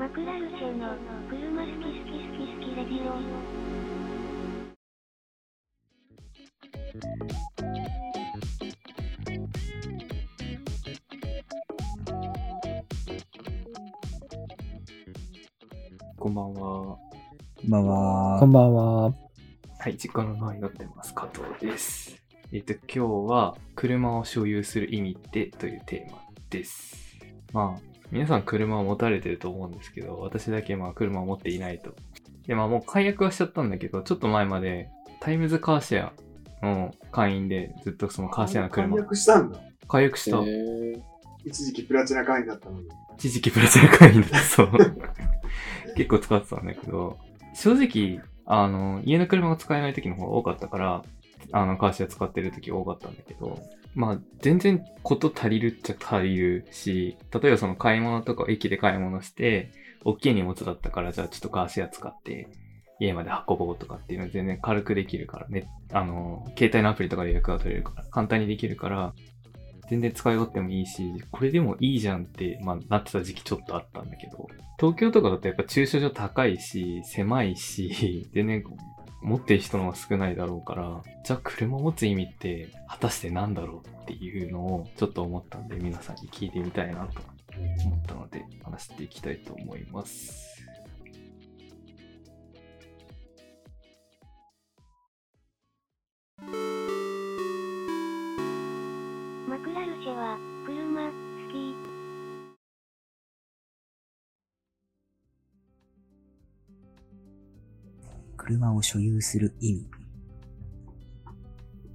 マクラルチェの車好き好き好き好きレディオ。こんばんは。こんばんは。こんばんは。はい、実家の前に乗ってます。加藤です。えっ、と、今日は、車を所有する意味ってというテーマです。まあ、皆さん車を持たれてると思うんですけど、私だけまあ車を持っていないと。で、まあもう解約はしちゃったんだけど、ちょっと前まで、タイムズカーシェアの会員でずっとそのカーシェアの車解、約したんだ。解約した。一時期プラチナ会員だったのに。一時期プラチナ会員だった。そう。結構使ってたんだけど、正直、あの、家の車が使えない時の方が多かったから、あの、カーシェア使ってる時多かったんだけど、まあ、全然こと足りるっちゃ足りるし、例えばその買い物とか駅で買い物して、大きい荷物だったから、じゃあちょっとカーシア使って、家まで運ぼうとかっていうのは全然軽くできるからね。あの、携帯のアプリとかで予約が取れるから、簡単にできるから、全然使い勝手もいいし、これでもいいじゃんって、まあ、なってた時期ちょっとあったんだけど、東京とかだとやっぱ駐車場高いし、狭いし、全然持ってる人の方が少ないだろうから、じゃあ車持つ意味って果たして何だろうっていうのをちょっと思ったんで、皆さんに聞いてみたいなと思ったので、話していきたいと思います。車を所有する意味。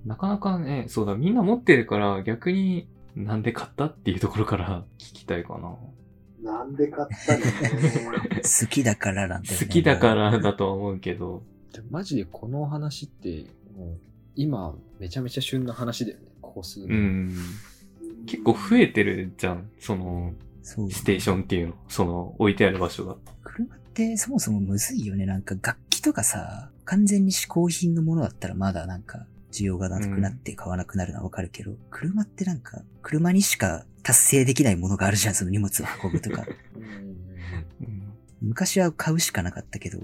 なかなかね、そうだ、みんな持ってるから逆になんで買ったっていうところから聞きたいかな。なんで買ったの？ね。好きだからなんだよね。好きだからだとは思うけど、でマジでこの話って、もう、今、めちゃめちゃ旬な話だよね。ここ数う年。ん。結構増えてるじゃん、その。ステーションっていうの。その、置いてある場所が。車ってそもそもむずいよね。なんか楽器とかさ、完全に嗜好品のものだったらまだなんか、需要がなくなって買わなくなるのはわかるけど、車ってなんか、車にしか達成できないものがあるじゃん、その荷物を運ぶとか。うんうん昔は買うしかなかったけど、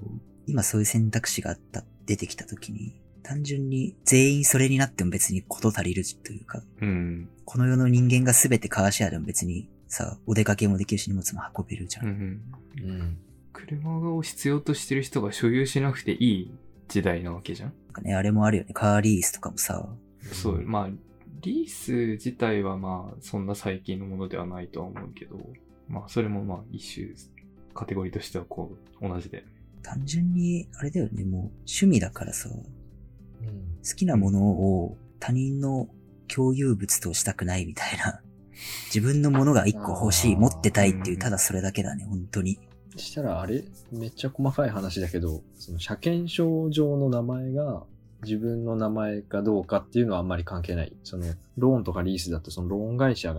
今そういう選択肢があった、出てきた時に、単純に全員それになっても別に事足りるというか、うん。この世の人間が全てカーシェアでも別にさ、お出かけもできるし荷物も運べるじゃ。うんん。うん。車を必要としてる人が所有しなくていい時代なわけじゃん？なんかね、あれもあるよね。カーリースとかもさ、そう、まあ、リース自体はまあ、そんな最近のものではないとは思うけど、まあ、それもまあ、一種、カテゴリーとしてはこう、同じで。単純に、あれだよね、もう趣味だからさ、好うん。きなものを他人の共有物としたくないみたいな。自分のものが一個欲しい、持ってたいっていうう、んただそれだけだね、本当に。したらあれ？めっちゃ細かい話だけど、その車検証上の名前が自分の名前かどうかっていうのはあんまり関係ない。そのローンとかリースだとそのローン会社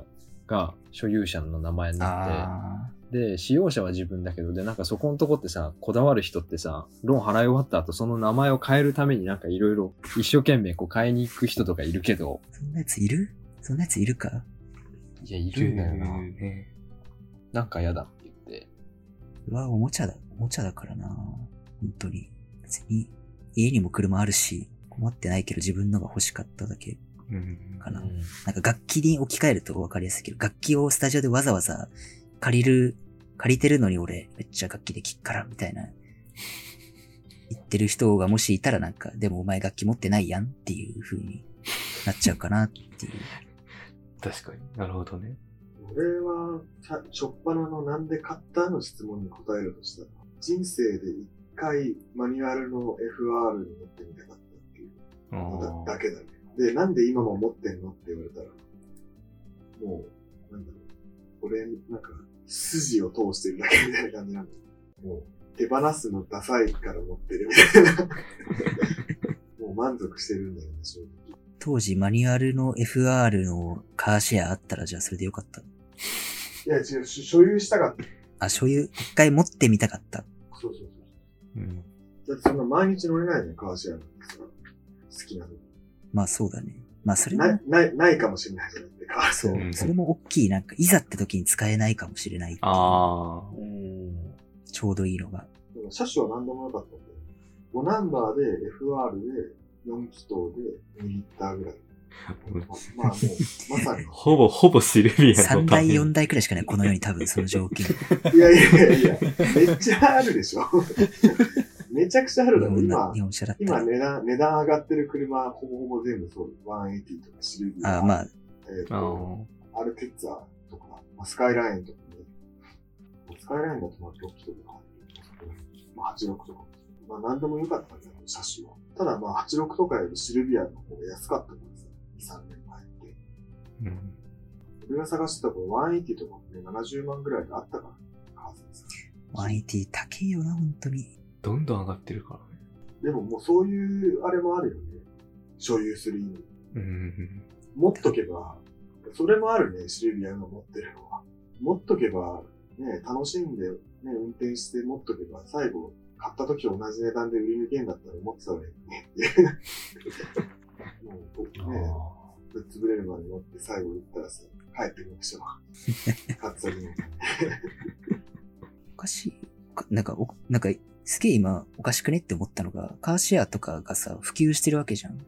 が所有者の名前になって、あで、使用者は自分だけど、で、なんかそこのとこってさ、こだわる人ってさ、ローン払い終わった後、その名前を変えるためになんかいろいろ一生懸命こう変えに行く人とかいるけど、ーそんなやついる？そんなやついるか？いや、いるんだよな。ね。なんか嫌だうわ、おもちゃだ、おもちゃだからな。本当に。別に、家にも車あるし、困ってないけど自分のが欲しかっただけうん。かな。うんなんか楽器に置き換えると分かりやすいけど、楽器をスタジオでわざわざ借りる、借りてるのに俺めっちゃ楽器で聴っから、みたいな。言ってる人がもしいたらなんか、でもお前楽器持ってないやんっていう風になっちゃうかなっていう。確かになるほどね。俺は、さ初っ端のなんで買ったの質問に答えるとしたら、人生で一回マニュアルの FR に乗ってみたかったっていうあのーだだけだね。で、なんで今も持ってんのって言われたら、もう、なんだろう。俺、なんか、筋を通してるだけみたいな感じなんだよ。もう、手放すのダサいから持ってるみたいな。もう満足してるんだよね、正直。当時マニュアルの FR のカーシェアあったらじゃあそれでよかった。いや、違う、し所有したかった。あ、所有、一回持ってみたかった。そうそうそう。うん。だってそんな毎日乗れないね、カーシェアなんてさ。好きなの。まあそうだね。まあそれもない、ない、ないかもしれないじゃなくて、カーシそうェア。うん。それも大きい、なんか、いざって時に使えないかもしれないああ。うん。ちょうどいいのが。でも車種は何でもよかったんだよ。5ナンバーで FR で4気筒で2リッターぐらい。ままあもう、まさに。ほぼ、ほぼシルビアの3台、4台くらいしかない、この世に多分その条件。いやいやいやめっちゃあるでしょ。めちゃくちゃあるだろ、今。今値段、値段上がってる車、ほぼほぼ全部そう。180とかシルビア。あまあ、えっ、あと、アルテッツァとか、まあ、スカイラインとかね。まあスカイラインだとまあ6気筒とか、まあ86とか。まあ何でもよかったんだよ、車種は。ただまあ86とかよりシルビアの方が安かったからさ、2、3年前って。うん。俺が探してた頃180とかもね、70万ぐらいであったから、カーセンさ。180高いよな、本当に。どんどん上がってるからね。でももうそういう、あれもあるよね。所有する意味。うん。持っとけば、それもあるね、シルビアの持ってるのは。持っとけば、ね、楽しんで、ね、運転して持っとけば、最後、買った時同じ値段で売り抜けんだったら持ってた方がいいねっていう。もう僕ね、ぶっ潰れるまで乗って最後売ったらさ、帰ってきましょう。買ったりね。おかしい。かなんか、おなんか、すげえ今、おかしくねって思ったのが、カーシェアとかがさ、普及してるわけじゃん。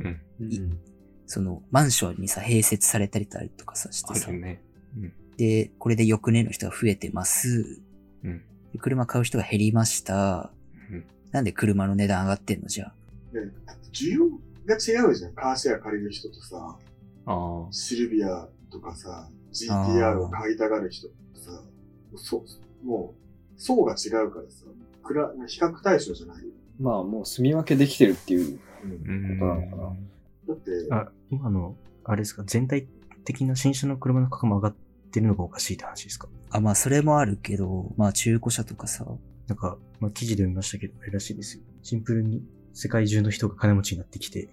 うん。うん。その、マンションにさ、併設されたりとかさ、してさ。ね。うん。で、これで翌年の人が増えてます。うん。で車買う人が減りました。うんなんで車の値段上がってんのじゃあ。需要が違うじゃん。カーシェア借りる人とさ、ああ。シルビアとかさ、GTR を買いたがる人とさ、そう、もう、層が違うからさ、くら比較対象じゃない？よ。まあもう住み分けできてるっていう。ことなのかなだって、あ、今の、あれですか、全体的な新車の車の価格も上がってるのがおかしいって話ですか？あ、まあ、それもあるけど、まあ、中古車とかさ、なんか、まあ、記事で読みましたけど、あれらしいですよ。シンプルに世界中の人が金持ちになってきて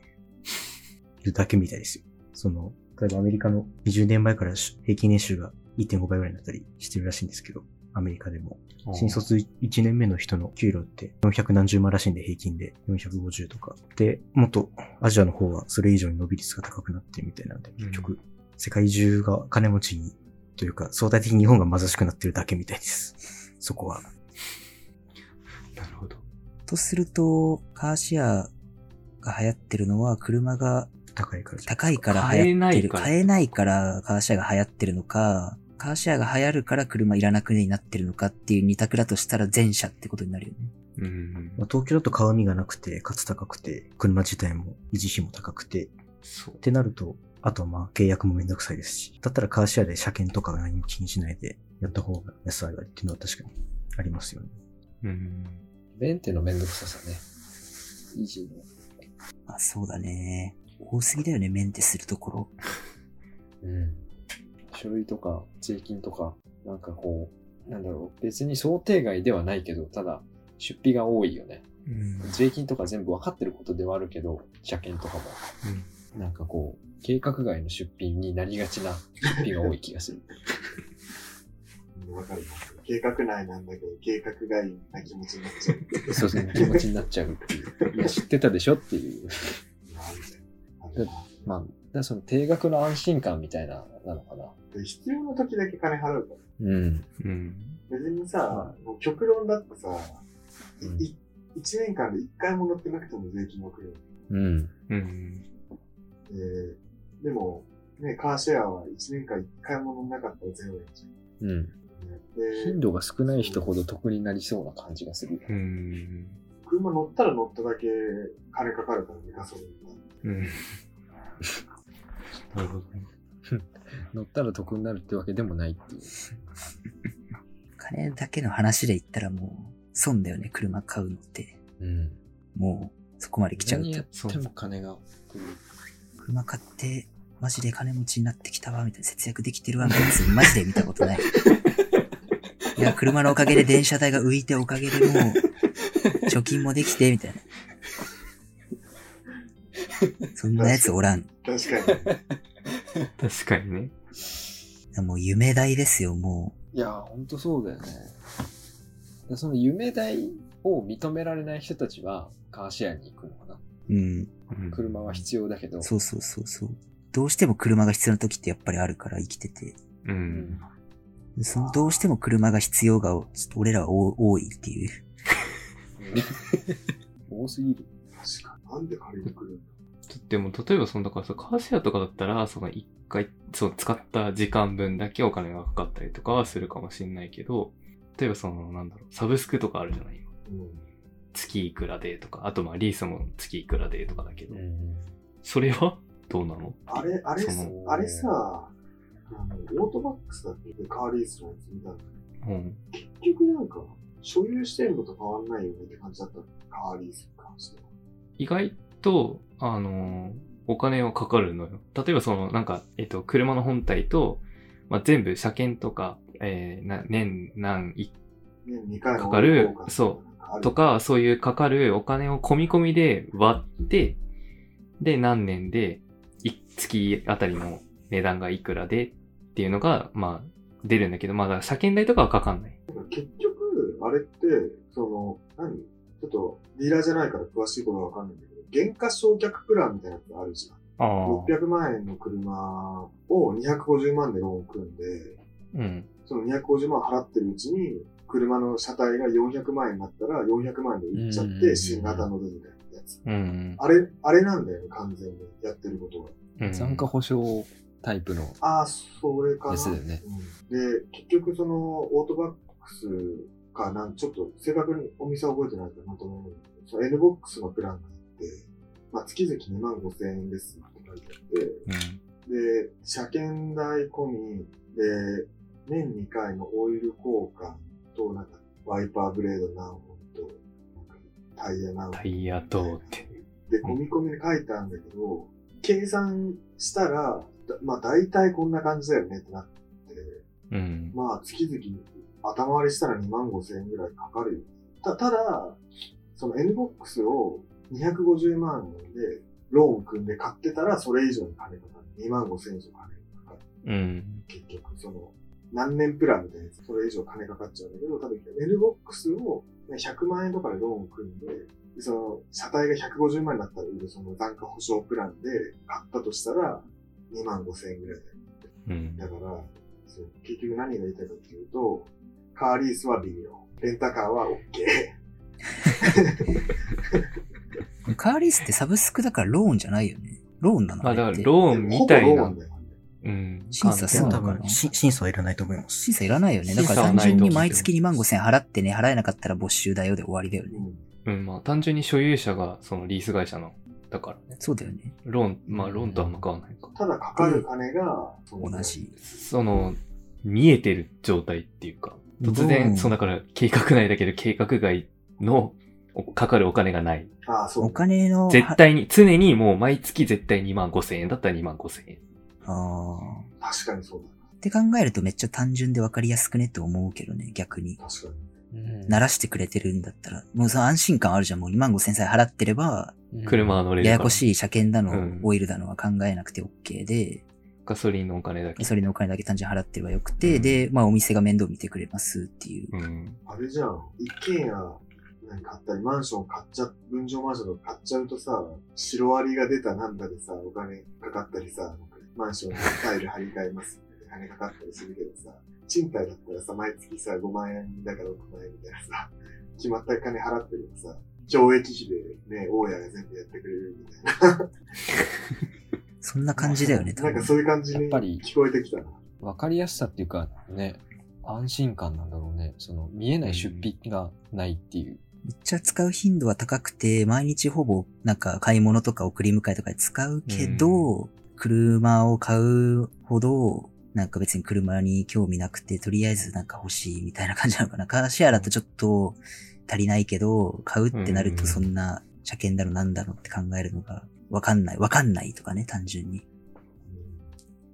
いるだけみたいですよ。その、例えばアメリカの20年前から平均年収が1.5倍ぐらいになったりしてるらしいんですけど、アメリカでも。新卒1年目の人の給料って400何十万らしいんで平均で450とか。で、もっとアジアの方はそれ以上に伸び率が高くなってるみたいなので、結局、世界中が金持ちに、というか相対的に日本が貧しくなってるだけみたいです。そこは。なるほど。とすると、カーシェアが流行ってるのは、車が高いから高いから買え流行ってる。ないから買えないからカーシェアが流行ってるのか、カーシェアが流行るから車いらなくになってるのかっていう二択だとしたら前者ってことになるよね。うん。まあ、東京だと買う身がなくて、かつ高くて、車自体も維持費も高くて、そうっ。てなると、あとはまあ契約もめんどくさいですし、だったらカーシェアで車検とか何も気にしないでやった方が安上がりっていうのは確かにありますよね。うん。メンテのめんどくささね。維持の。あ、そうだね。多すぎだよね、メンテするところ。うん。書類とか税金とか、なんかこう、なんだろう。別に想定外ではないけど、ただ、出費が多いよね。うん。税金とか全部分かってることではあるけど、車検とかも。なんかこう、計画外の出費になりがちな出費が多い気がする。うんわかる。計画内なんだけど、計画外な気持ちになっちゃう。そうそう、気持ちになっちゃうっていう。いや、知ってたでしょ？っていう。まあ、だその定額の安心感みたたいな、なのかな。で必要な時だけ金払うから。うん。うん。別にさ、もう極論だってさ、うんい一年間で一回も乗ってなくても税金が来るよ。うん。うん。ででも、ね、カーシェアは一年間一回も乗んなかったらゼロ円じうん。ゃん。頻、度が少ない人ほど得になりそうな感じがする。うん。車乗ったら乗っただけ金かかるからね、ガソリンが。うん。なるほどね。乗ったら得になるってわけでもないっていう。金だけの話で言ったらもう、損だよね、車買うのって。うん。もう、そこまで来ちゃう何やと。っても金が。車買って、マジで金持ちになってきたわ、みたいな節約できてるわ、みたいなやつ、マジで見たことない。いや、車のおかげで電車代が浮いておかげでもう、貯金もできて、みたいな。そんなやつおらん。確かに。確かにね。もう夢代ですよ、もいや、ほんとそうだよね。でその夢代を認められない人たちはカーシェアに行くのかな。うん車は必要だけど。そうそうそうそう。どうしても車が必要な時ってやっぱりあるから生きてて。うん。そのどうしても車が必要が、ちょっと俺らは多多いっていう。多すぎる。確かに。なんで借りてくるんだでも、例えばその、だからさ、カーシェアとかだったら、その一回、そう、使った時間分だけお金がかかったりとかはするかもしれないけど、例えばその、なんだろう、サブスクとかあるじゃない？今。うん。月いくらでとか、あとまあリースも月いくらでとかだけど、ん。それはどうなの？あれ、あれあれさ、あの、オートバックスだっけカーリースのやつ見たんだけど、うん。結局なんか、所有してるのと変わんないよねって感じだったの？カーリースに関しては。意外と、あのーお金はかかるのよ。例えばその、なんか、えっと、車の本体と、まあ、全部車検とか、えーな、年何、いね、2回のかかるそう。うとか、そういうかかるお金を込み込みで割って、で、何年で、い月あたりの値段がいくらでっていうのが、まあ、出るんだけど、まあ、だから車検代とかはかかんない。結局、あれって、その、何？ちょっと、ディーラーじゃないから詳しいことはわかんないんだけど、減価償却プランみたいなやつあるじゃん。あ600万円の車を250万でローン組んで、うん。その250万払ってるうちに、車の車体が400万円になったら400万円で売っちゃって、うんうんうんうん新型乗るみたいなやつ。うん。あれ、あれなんだよね、完全にやってることは。うん残価保証タイプの。ああ、それかな。ですよねうんで、結局その、オートバックスかなん、ちょっと正確にお店は覚えてないからなんとも思うんど、その N ボックスのプランがあって、まあ月々2万5千円ですって書いてあって、うん。で、車検代込み、で、年2回のオイル交換と、なんか、ワイパーブレード何本と、なんか、タイヤ何本。タイヤとって。で、込み込みで書いてあるんだけど、計算したら、だまあ大体こんな感じだよねってなって、うん。まあ月々頭割りしたら2万5千円ぐらいかかるよ。た、ただ、その N ボックスを250万円でローン組んで買ってたらそれ以上に金かかる。2万5千円以上金かかる。うん。結局、その、何年プランみたいなやつ、それ以上金かかっちゃうんだけど、多分 N ボックスを100万円とかでローン組んで、でその、車体が150万円だったら、その残価保証プランで買ったとしたら、2万5千円ぐらいだよ。うん。だから、そう結局何が言いたいかっていうと、カーリースは微妙。レンタカーは OK。カーリースってサブスクだからローンじゃないよね。ローンなの？まあだからローンみたいなうん。審査するのかな？多分、し審査はいらないと思います。審査いらないよね。だから単純に毎月2万5千払ってね、払えなかったら没収だよで終わりだよね。うん。うん、まあ単純に所有者がそのリース会社の、だからね。そうだよね。ローン、まあローンとはあんま変わんないか。ただかかる金が、同じ。その、見えてる状態っていうか、突うん然、そうだから計画内だけど計画外のおかかるお金がない。ああ、そう。お金の、絶対に、常にもう毎月絶対2万5千円だったら2万5千円。ああ。確かにそうだって考えるとめっちゃ単純で分かりやすくねって思うけどね、逆に。な。確かに。鳴らしてくれてるんだったら、もうその安心感あるじゃん。もう2万5千さえ払ってれば、車は乗れるから。ややこしい車検だの、うんオイルだのは考えなくて OK で、ガソリンのお金だけ。それのお金だけ単純に払ってればよくて、うんで、まあお店が面倒見てくれますっていう。うん。あれじゃん。一軒家何買ったり、マンション買っちゃ、分譲マンションとか買っちゃうとさ、シロアリが出たなんだでさ、お金かかったりさ、なんかマンションにタイル張り替えますって金かかったりするけどさ、賃貸だったらさ、毎月さ、5万円だから6万円みたいなさ、決まった金払ってるとさ、懲役費でね、大家が全部やってくれるみたいな。そんな感じだよね、多分。なんかそういう感じにやっぱり聞こえてきたな。わかりやすさっていうかね、安心感なんだろうね。その見えない出費がないっていう。めっちゃ使う頻度は高くて、毎日ほぼなんか買い物とか送り迎えとかで使うけど、車を買うほど、なんか別に車に興味なくて、とりあえずなんか欲しいみたいな感じなのかな。カーシェアだとちょっと足りないけど、買うってなるとそんな車検だろなんだろって考えるのがわかんない。わかんないとかね、単純に。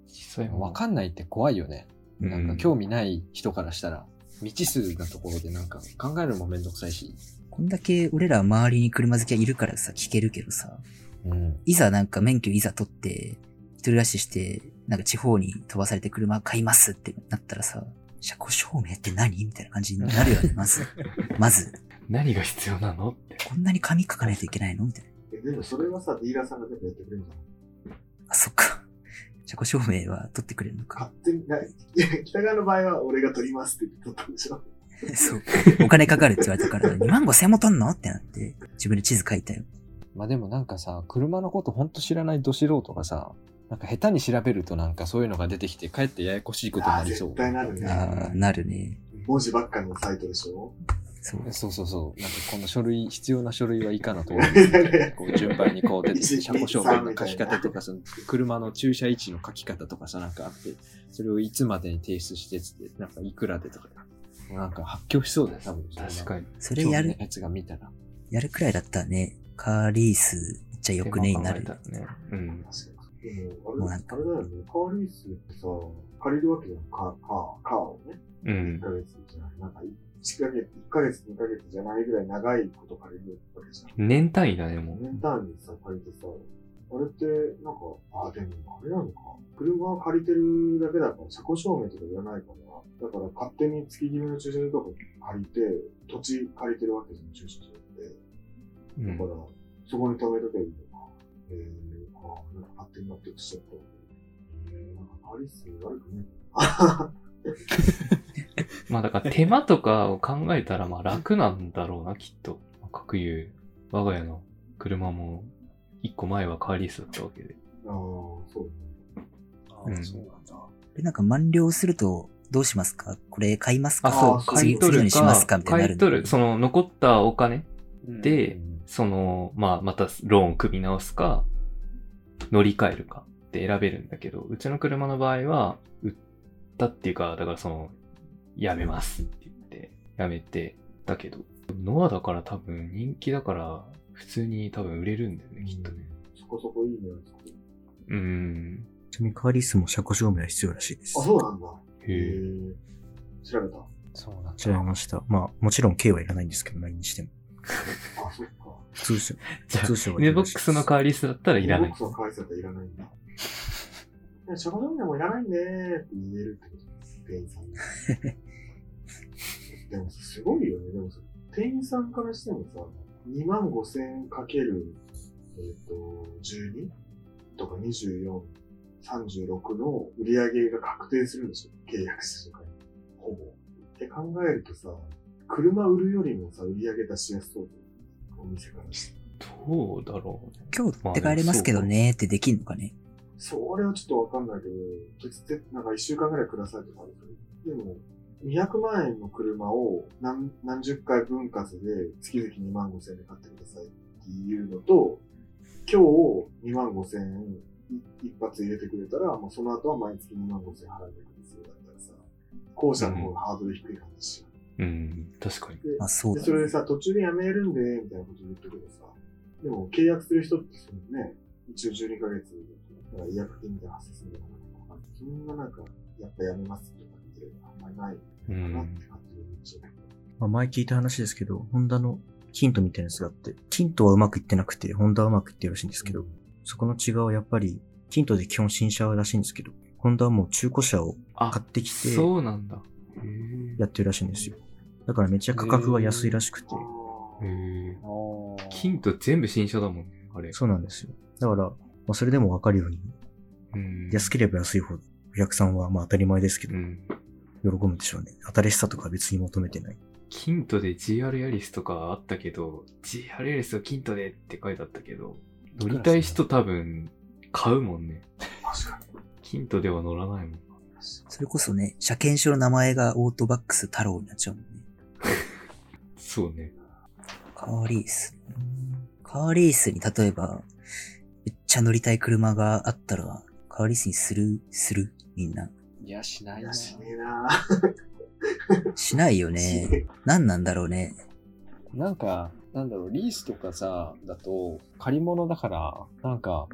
実際わかんないって怖いよね。うんなんか興味ない人からしたら、未知数なところでなんか考えるのもめんどくさいし。こんだけ俺ら周りに車好きはいるからさ、聞けるけどさ、うん。いざなんか免許いざ取って、一人暮らしして、なんか地方に飛ばされて車買いますってなったらさ、車庫証明って何？みたいな感じになるよね、まず。まず。何が必要なの？って。こんなに紙書かないといけないの？みたいな。えでもそれはさ、ディーラーさんが全部やってくれるじゃん。あ、そっか。車庫証明は取ってくれるのか。勝手に、ないや北川の場合は俺が取りますって言って取ったんでしょ。そう。お金かかるって言われたから、2万5千も取んのってなって、自分で地図書いたよ。まあでもなんかさ、車のことほんと知らないど素人がさ、なんか下手に調べるとなんかそういうのが出てきて、かえってややこしいことになりそう。絶対なるね。ああ、なるね。文字ばっかのサイトでしょ？そう。そうそうそう。なんかこの書類、必要な書類は以下の通りねこう順番にこう出てきて、一車庫証明の書き方とか、その車の駐車位置の書き方とかさ、なんかあって、それをいつまでに提出してっつって、なんかいくらでとか、なんか発狂しそうだよ、多分。確かに。それやる、やつが見たら。やるくらいだったらね、カーリースめっちゃよくねになる。ね。うん。確かに。でも、あれ、もうなんかあれだよね。カーリースってさ、借りるわけじゃん。カー、カー、カーをね。う1ん。ヶ月じゃない。なんか、1ヶ月、1ヶ月、2ヶ月じゃないぐらい長いこと借りるわけじゃん。年単位だね、もう。年単位でさ、借りてさ、あれって、なんか、あ、でも、あれなのか。車を借りてるだけだから、車庫証明とかいらないから、だから勝手に月決めの駐車場とか借りて、土地借りてるわけじゃん、駐車場って。うんだから、そこに止めとけばいいのか。えー、あなんか勝手に納得しちゃった。アリス悪くね。まあだから手間とかを考えたらまあ楽なんだろうな、きっと。各有、我が家の車も一個前はカーリースだったわけで。ああ、そう。あうん。そうなんだ。で、なんか満了すると、どうしますか？これ買いますか？あ、そう、買い取るにしますか？か、みたいにな買い取る、その残ったお金でうん。その、まあ、またローン組み直すか、乗り換えるかって選べるんだけど、うちの車の場合は、売ったっていうか、だからその、やめますって言って、やめて、だけど、ノアだから多分人気だから、普通に多分売れるんだよね、きっとね。そこそこいいね。うーん。ちなみにカーリースも車庫証明は必要らしいですあ、。そうなんだ。へえ。調べた。そうなんだ。調べました。まあ、もちろん K はいらないんですけど、何にしても。あ、そっか。通称、じゃ通称あ、ネボックスのカーリスだったらいらないボック。スの返せたらいらないんだ。いや、シャバドミナもいらないんでーって言えるってこと店員さんに。でもさすごいよね。でもさ、店員さんからしてもさ、2万5千かける、えっ、と、12とか24、36の売り上げが確定するんでしょ契約した瞬間に。ほぼ。って考えるとさ、車売るよりもさ、売り上げ出しやすそうお店からして。どうだろうね。今日持って帰れますけどねってできんのかねそれはちょっとわかんないけど、月で、なんか一週間ぐらいくださいとかあるけど、でも、200万円の車を何何十回分割で月々2万5千円で買ってくださいっていうのと、今日2万5千円い一発入れてくれたら、もうその後は毎月2万5千円払ってくださいだったらさ、後者の方がハードル低い話。うん、確かに。であ、そうね。それでさ、途中で辞めるんで、みたいなこと言ってくけどさ、でも契約する人ってそのね、一応12ヶ月、だから違約金みたいな発生するのかなそんななんか、やっぱ辞めますとかってあんまりないのかなって勝手に思っちゃう。まあ、前聞いた話ですけど、ホンダのキントみたいなやつがあって、キントはうまくいってなくて、ホンダはうまくいってるらしいんですけど、そこの違いはやっぱり、キントで基本新車らしいんですけど、ホンダはもう中古車をあ買ってきてそうなんだ。やってるらしいんですよ。だからめっちゃ価格が安いらしくて、へ金と全部新車だもんね、あれ。そうなんですよ。だから、まあ、それでもわかるように、うん。安ければ安いほど、お客さんはまあ当たり前ですけどう、ん。喜ぶんでしょうね。新しさとか別に求めてない。キントで GR ヤリスとかあったけど、GR ヤリスをキントでって書いてあったけど、乗りたい人多分買うもんね。確かに。キントでは乗らないもん。それこそね、車検証の名前がオートバックス太郎になっちゃうもんね。そうね。カーリース。うんカーリースに例えば、めっちゃ乗りたい車があったら、カーリースにするする？みんな。いや、しないな。しねえな しないよね。何なんだろうね。なんか、なんだろう、リースとかさ、だと、借り物だから、なんか、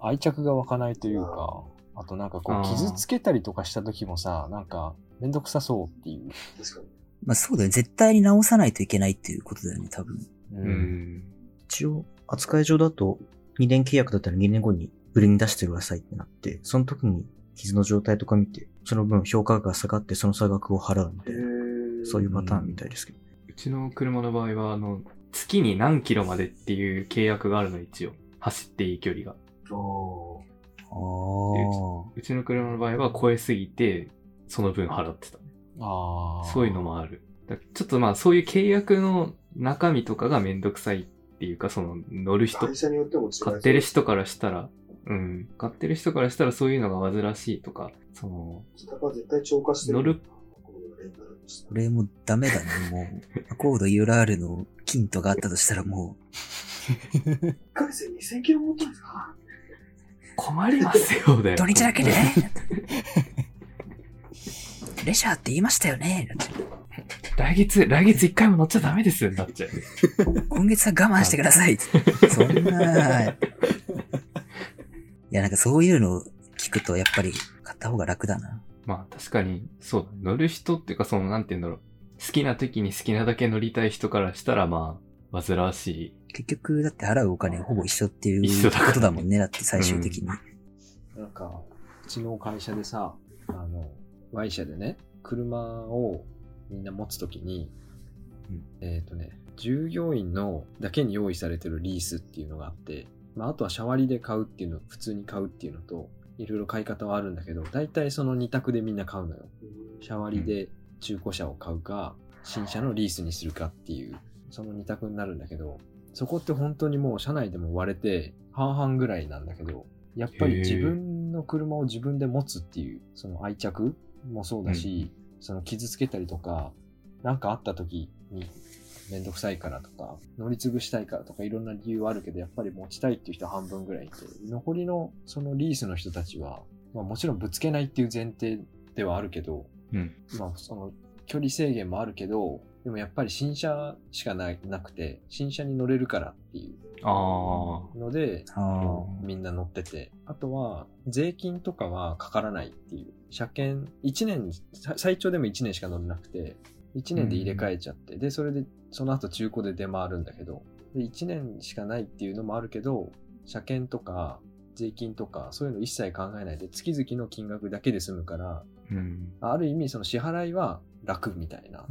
愛着が湧かないというか、あとなんかこう、傷つけたりとかした時もさ、なんか、めんどくさそうっていう。確かに。まあそうだよね。絶対に直さないといけないっていうことだよね、多分。うう。ん。一応、扱い上だと、2年契約だったら2年後に売りに出してくださいってなって、その時に傷の状態とか見て、その分評価額が下がってその差額を払うみたいな、そういうパターンみたいですけど。うちの車の場合は、あの、月に何キロまでっていう契約があるの、一応。走っていい距離が。あーあうちの車の場合は超えすぎて、その分払ってた。ああ。そういうのもある。だちょっとまあそういう契約の中身とかがめんどくさいっていうか、その乗る人、会社によっても違いそう買ってる人からしたら、うん、買ってる人からしたらそういうのが煩わしいとか、その、北は絶対超過してる。乗るこれもうダメだね、もう。アコード URL のキントがあったとしたらも1ヶ月で2000キロ持ったんですか？困りますよ、だう、よ。土日だけでレジャーって言いましたよね。来月、来月一回も乗っちゃダメですなっちゃう。今月は我慢してください。そんな。いや、なんかそういうのを聞くとやっぱり買った方が楽だな。まあ確かに、そうだ、乗る人っていうかその、なんて言うんだろう。好きな時に好きなだけ乗りたい人からしたらまあ、煩わしい。結局、だって払うお金ほぼ一緒っていう一緒だからねことだもんね。だって最終的に。なんか、うちの会社でさ、あの、Y 社でね、車をみんな持つときに、うん。えっ、とね、従業員のだけに用意されてるリースっていうのがあって、まあ、あとはシャワリで買うっていうの、普通に買うっていうのと、いろいろ買い方はあるんだけど、大体その2択でみんな買うのよ。シャワリで中古車を買うか、新車のリースにするかっていう、その2択になるんだけど、そこって本当にもう社内でも割れて半々ぐらいなんだけど、やっぱり自分の車を自分で持つっていう、その愛着もそうだし、その傷つけたりとか、なんかあった時にめんどくさいからとか、乗り継ぐしたいからとかいろんな理由はあるけど、やっぱり持ちたいっていう人は半分ぐらいいて、残りのそのリースの人たちは、まあもちろんぶつけないっていう前提ではあるけど、うん。まあその距離制限もあるけど、でもやっぱり新車しかないなくて、新車に乗れるからっていうあので、あみんな乗ってて。あとは、税金とかはかからないっていう。車検、1年、さ最長でも1年しか乗れなくて、1年で入れ替えちゃって、で、それで、その後中古で出回るんだけど、で、1年しかないっていうのもあるけど、車検とか、税金とか、そういうの一切考えないで、月々の金額だけで済むから、あ。うん。ある意味その支払いは楽みたいな。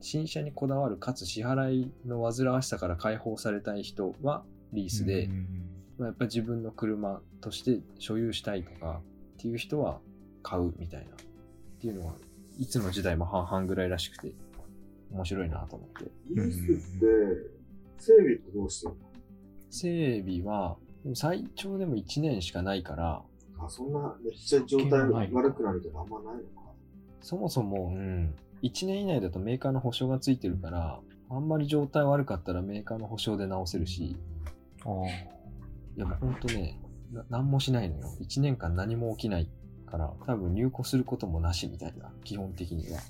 うん。新車にこだわるかつ支払いの煩わしさから解放されたい人はリースで、うんまあ、やっぱり自分の車として所有したいとかっていう人は買うみたいなっていうのがいつの時代も半々ぐらいらしくて面白いなと思ってリースって、整備ってどうしてる整備はでも最長でも1年しかないからのあ、そんな、めっちゃ状態悪くなるとかあんまないのか。そもそも、うん、1年以内だとメーカーの保証がついてるからあんまり状態悪かったらメーカーの保証で直せるしああ。いやもうほんとね、な何もしないのよ。1年間何も起きないから、多分入庫することもなしみたいな、基本的には。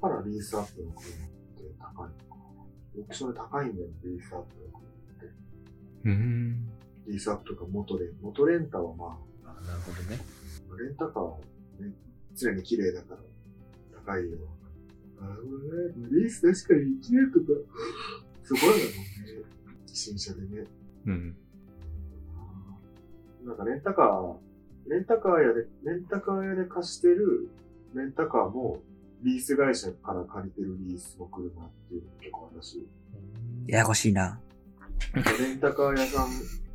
だからリースアップの車って高いのか。オークションで高いんだよ、リースアップの車って。うん。リースアップとか元レン、元レンタはまあ、あなるほどね。レンタカーはね、常に綺麗だから高いよ。あのね、リース確かに1年とか、そこなんだもんね。新車でね。うん。なんかレンタカー、レンタカー屋で、レンタカー屋で貸してるレンタカーも、リース会社から借りてるリースの車っていうのが結構あるらしい。ややこしいな。レンタカー屋さん、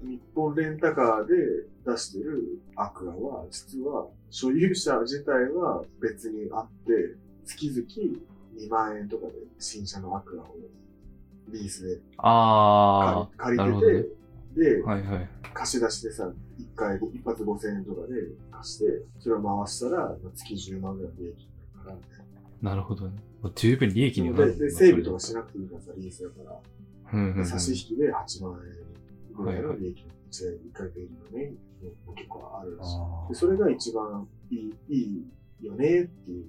日本レンタカーで出してるアクアは、実は所有者自体は別にあって、月々2万円とかで新車のアクアをリースであ借りてて、で、あ。はいはい。貸し出しでさ、一回、一発5000円とかで貸して、それを回したら、月10万ぐらいの利益になるから、なるほどね。十分利益にはなるで、で、整備とかしなくていいからさ、リースだから、うんうんうん。差し引きで8万円ぐらいの利益に一回でいいよね、も結構あるらしそれが一番いい、いいよねっていう、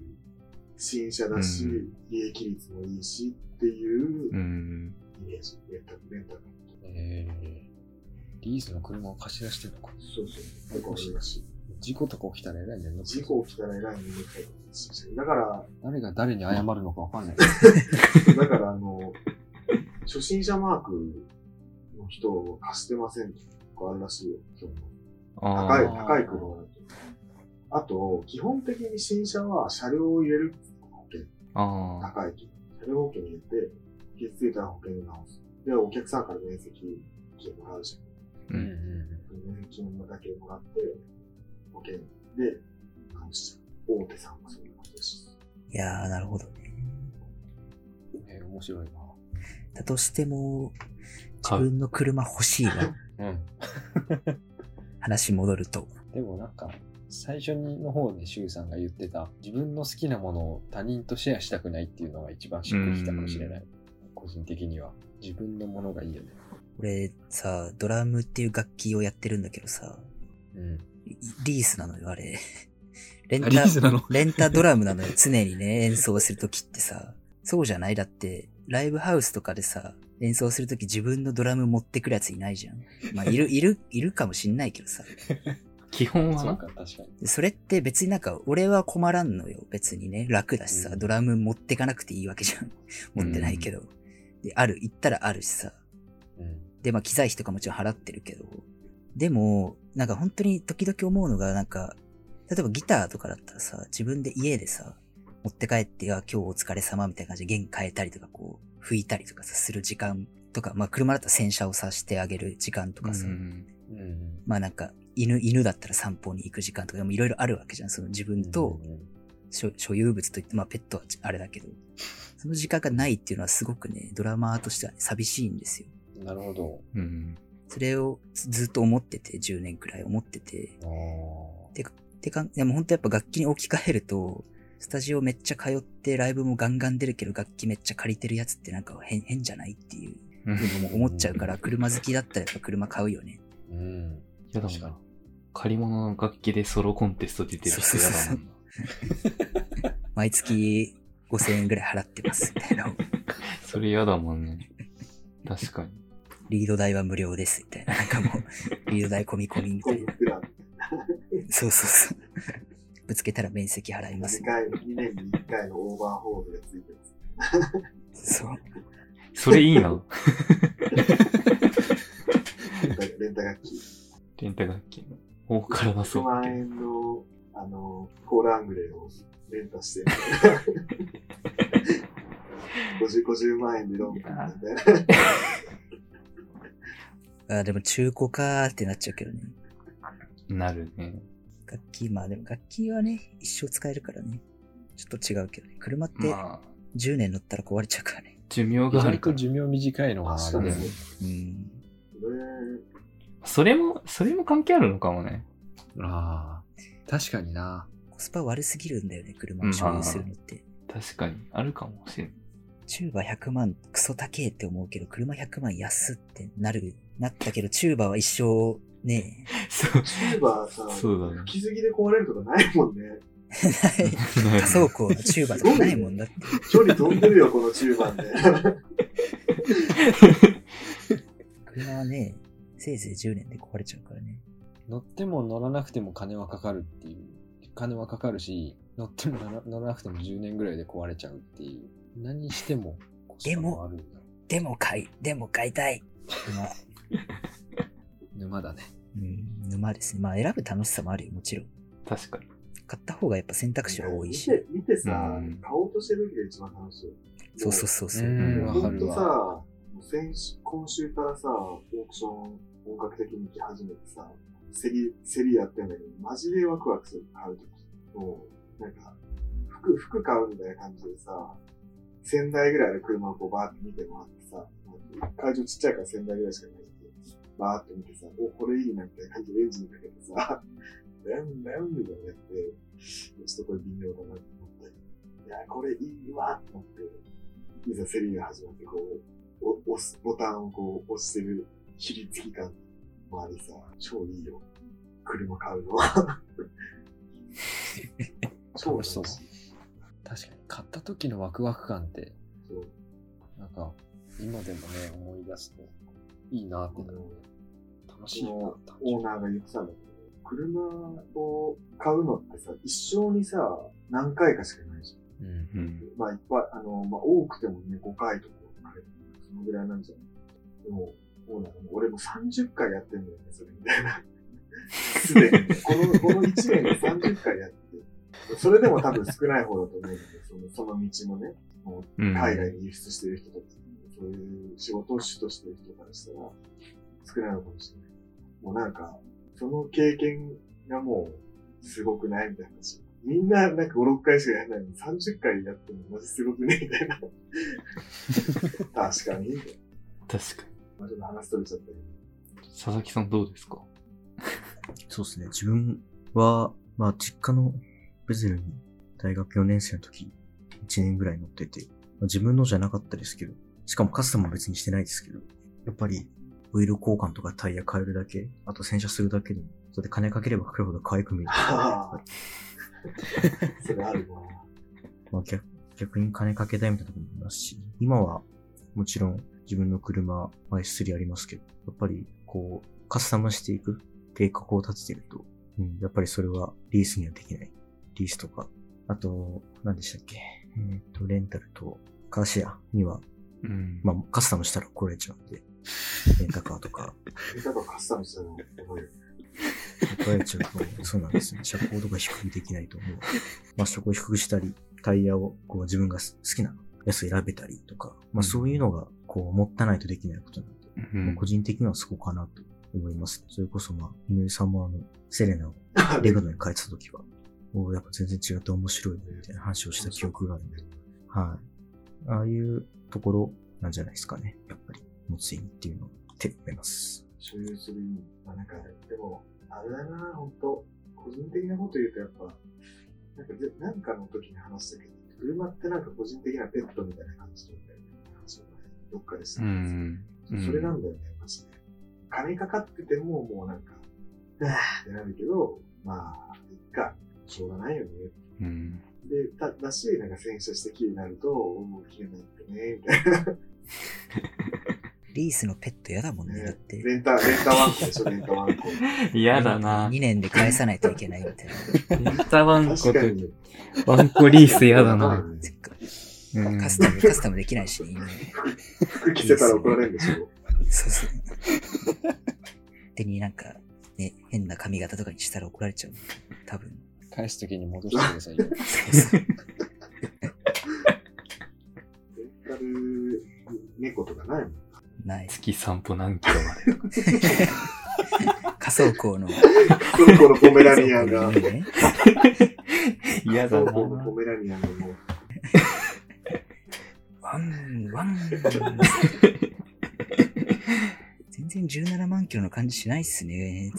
新車だし、うん利益率もいいしっていううん。イメージ、レンタレンタカー。えー、リースの車を貸し出してるのか。そうそう。結構いいらしい。事故とか起きたらえらいねん事故起きたら偉いめんどくさい新車だから、誰が誰に謝るのかわかんない。だから、あの、初心者マークの人を貸してませんとかあるらしいよ。そのあ高い、あ。高い車だと。あと、基本的に新車は車両を入れる保険。ああ。高い金。車両保険入れて、傷ついたら保険を直す。で、お客さんから面積金もらうじゃん。うん。面積金だけもらって、保険で買うしちゃう。大手さんもそういうことだし。いやー、なるほどね。えー面白いな。だとしても、自分の車欲しいわ。うん。話戻ると。でもなんか、最初にの方でシュウさんが言ってた、自分の好きなものを他人とシェアしたくないっていうのが一番しっくりきたかもしれない。個人的には。自分のものがいいよね。俺さ、ドラムっていう楽器をやってるんだけどさ、うん。リリースなのよ、あれ。レンタ、レンタドラムなのよ、常にね、演奏するときってさ。そうじゃない？だって、ライブハウスとかでさ、演奏するとき自分のドラム持ってくるやついないじゃん。まあ、いる、いる、いるかもしんないけどさ。基本はな。そうか、確かに。でそれって別になんか、俺は困らんのよ。別にね。楽だしさ、うんドラム持ってかなくていいわけじゃん。持ってないけど。で、ある、行ったらあるしさ。うん。で、まあ、機材費とかもちろん払ってるけど。でも、なんか本当に時々思うのが、なんか、例えばギターとかだったらさ、自分で家でさ、持って帰って、あ、今日お疲れ様みたいな感じで弦変えたりとか、こう、吹いたりとかさ、する時間とか、まあ、車だったら洗車をさしてあげる時間とかさ、うんうん。まあなんか、犬、犬だったら散歩に行く時間とかでもいろいろあるわけじゃん。その自分とうんうん所所有物といって、まあペットはあれだけど、その時間がないっていうのはすごくね、ドラマーとしては寂しいんですよ。うんなるほど。うん。それをずずっと思ってて、10年くらい思ってて、あーてか、でも本当やっぱ楽器に置き換えると、スタジオめっちゃ通ってライブもガンガン出るけど楽器めっちゃ借りてるやつってなんか変、変じゃないっていううんふうにも思っちゃうから、車好きだったらやっぱ車買うよね。うん。やだもん確かにな。借り物の楽器でソロコンテスト出てる人やだもんな。毎月5000円ぐらい払ってます、みたいな。それやだもんね。確かに。リード代は無料です、みたいな。なんかもう、リード代込み込みみコたいな。そうそうそう。ぶつけたら面積払います2。回、2年に1回のオーバーホールがついてます。そう。それいいな。レンタ楽器。レンタ楽器の。大からな100そう。万円の、あの、コールアングレーをレンタして、50、50万円でローンみたいな。あでも中古かーってなっちゃうけどね。なるね。楽器、まあでも楽器はね、一生使えるからね。ちょっと違うけどね。車ってまあ、10年乗ったら壊れちゃうからね。寿命意があるから。寿命短いのがあるね。うん。それも、それも関係あるのかもね。ああ。確かにな。コスパ悪すぎるんだよね、車を所有するのって。確かに。あるかもしれん。チューバ100万クソ高えって思うけど、車100万安ってなる、なったけど、チューバは一生ね そう。チューバーさ、そうだね吹きすぎで壊れるとかないもんね。え、ない。仮想工のチューバとかないもんだって。距離飛んでるよ、このチューバーで。車はね、せいぜい10年で壊れちゃうからね。乗っても乗らなくても金はかかるっていう。金はかかるし、乗っても乗らなくても10年ぐらいで壊れちゃうっていう。何してもコスパがあるんだ。でも買い、でも買いたい。沼 だね。うん、沼ですね。まあ選ぶ楽しさもあるよ、もちろん。確かに。買った方がやっぱ選択肢は多いし。見て、見てさ、うん買おうとしてる時が一番楽しい。そうそうそうそう。わかるわさ、もう先週、今週からさ、オークション本格的に行き始めてさ、競り、競りやってんだけど、マジでワクワクする、買うとき。もう、なんか、服、服買うみたいな感じでさ、1000台ぐらいある車をこうバーって見てもらってさ、会場ちっちゃいから仙台ぐらいしかないんで、バーって見てさ、お、これいいなみたいな感じでエンジンかけてさ、なんなんみたいなやって、ちょっとこれ微妙だなって思って、いや、これいいわと思って、いざ競りが始まって、こう、お押す、ボタンをこう押してる、ひりつき感もありさ、超いいよ。車買うのは。超楽しそう確かに、買った時のワクワク感って、そう。なんか、今でもね、思い出すと、いいなってなるね。楽しいな、オーナーが言ってたんだけど、車を買うのってさ、一生にさ、何回かしかないじゃん。うん。うん。まあいっぱい、あの、まあ多くてもね、5回とか、そのぐらいなんじゃん。でも、オーナーがもう俺も30回やってんだよね、それみたいな。すでに、この、この1年で30回やってて、それでも多分少ない方だと思うんだけど、その、その道のね、もううん海外に輸出してる人とか、そういう仕事を主としてる人からしたら、少ないのかもしれない。もうなんか、その経験がもう、すごくないみたいな話。みんななんか5、6回しかやらないのに30回やってもマジすごくねみたいな。確かに。確かに。まあ、ちょっと話取れちゃったけど。佐々木さんどうですか？そうですね。自分は、まあ、実家のベゼルに大学4年生の時、1年ぐらい乗ってて、まあ、自分のじゃなかったですけど、しかもカスタムは別にしてないですけど、やっぱり、オイル交換とかタイヤ変えるだけ、あと洗車するだけでも、それで金かければかけるほど可愛く見える。ああ。それあるなまあ、逆逆に金かけたいみたいなところもありますし、今はもちろん自分の車、まあ S3 ありますけど、やっぱりこう、カスタムしていく計画を立ててると、うん、やっぱりそれはリースにはできない。リースとか、あと、何でしたっけ？えっ、と、レンタルとカーシェアには、うん。まあカスタムしたら怒られちゃうんで、レンタカーとか、だからカスタムしたら覚える。怒られちゃうと、そうなんですね。車高とか低くできないと思う。まあ、車高低くしたり、タイヤをこう自分が好きなやつ選べたりとか、まあそういうのがこう持ったないとできないことなんで、うん個人的にはそこかなと思います。それこそまあ、井上さんもあの、セレナを レグノに変えてた時は、おやっぱ全然違って面白いねみたいな話をした記憶があるんで、はい。ああいうところなんじゃないですかね。やっぱり、持つ意味っていうのを手を埋めます。所有する意味。まあなんか、でも、あれだな、本当個人的なこと言うとやっぱ、なんかぜ、なんかの時に話したけど、車ってなんか個人的なペットみたいな感じなんだよね。どっかでしたうん。それなんだよね、マジで。金かかってても、もうなんか、はぁってなるけど、まあ、いっか、しょうがないよね。うん。で、だ、だし、なんか洗車して綺麗になると、もう綺麗になってね、みたいな。リースのペット嫌だもんね。だっねて。レンタ、レンタワンコでしょ、レンタワンコ。嫌だな。2年で返さないといけないみたいな。レンタワンコ。ワンコリース嫌だな。カスタム、カスタムできないしね、着せたら怒られるんでしょ。そうそう。手になんか、ね、変な髪型とかにしたら怒られちゃう。多分。返すときに戻してくださいよ。そうそうレンタル猫とかないもん。ない。月散歩何キロまで。仮想校の、その子のポメラニアンが、嫌だな。その子のポメラニアンがワン、ワン。全然17万キロの感じしないっすね。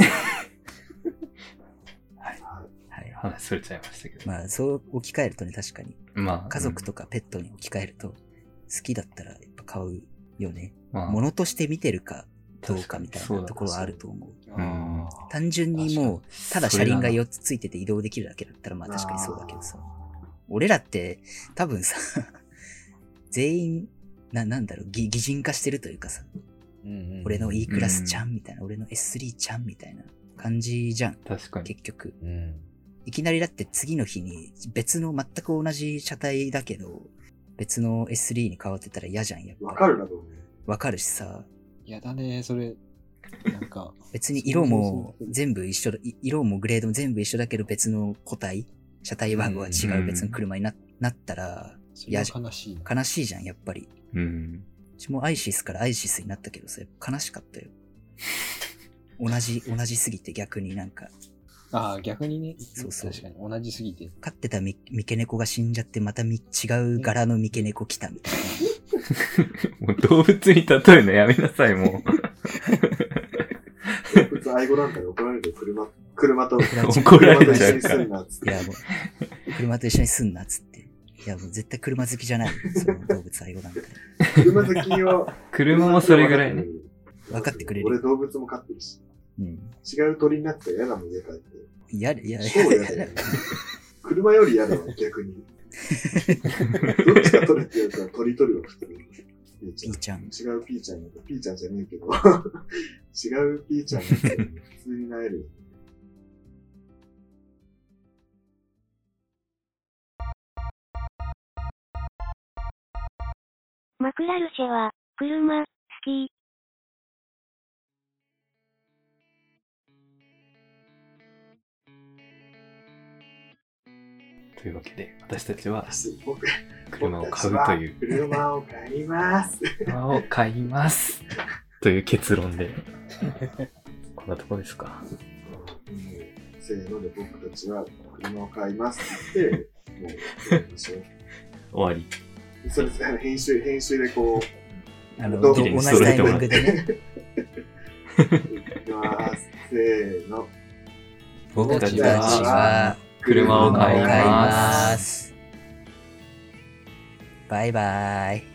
はい。はい。話それちゃいましたけど。まあ、そう置き換えるとね、確かに。まあ。家族とかペットに置き換えると、好きだったらやっぱ買うよね。うん、まあ、物として見てるかどうかみたいなところはあると思う。うん単純にもう、ただ車輪が4つついてて移動できるだけだったら、まあ確かにそうだけどさ。俺らって、多分さ、全員、な、なんだろう、擬擬人化してるというかさ、俺の E クラスちゃんみたいな、俺の S3 ちゃんみたいな感じじゃん、確かに。結局。うん。いきなりだって次の日に別の全く同じ車体だけど、別の S3 に変わってたら嫌じゃん、やっぱ。わかるな、どうね。わかるしさ、やだね、それ。なんか、別に色も全部一緒だ、い色もグレードも全部一緒だけど別の個体、車体番号は違うんう別の車にななったらそれは悲しいな。悲しいじゃん、やっぱり。うん。うちもアイシスからアイシスになったけどさ、悲しかったよ。同じ、同じすぎて逆になんか、ああ、逆にね。そうそう確かに、同じすぎて。飼ってたミミケネコが死んじゃってまたみ違う柄のミケネコ来たみたいな。もう動物に例えるのやめなさい、も動物愛護団体で怒られるよ、車、車と、う。怒られ車と一緒にちゃうから。すんな、つって。いやもう、車と一緒にすんなっつって。いやもう絶対車好きじゃない。その動物愛護団体。車好きは、車もそれぐらいね。分かってくれる俺動物も飼ってるし。うん。違う鳥になったら嫌だもん、家帰って。嫌だ、嫌だ。車より嫌だわ、逆に。どっちか取れって言うと鳥取るわ、普通に。ピーピーちゃん。違うピーちゃんになったピーちゃんじゃねえけど。違うピーちゃんになったら普通になえるマクラルシェは、車、好き。というわけで、私たちは車を買うという、車を買います。車を買います。という結論で。こんなとこですか。うんせーので僕たちは車を買いますって言って、もう、終わりましょう。終わり。それあの編集、編集でこあの、どう同じタイミングでね。う、いきます。せーの。僕たちはは車を買いま。す。バイバイ。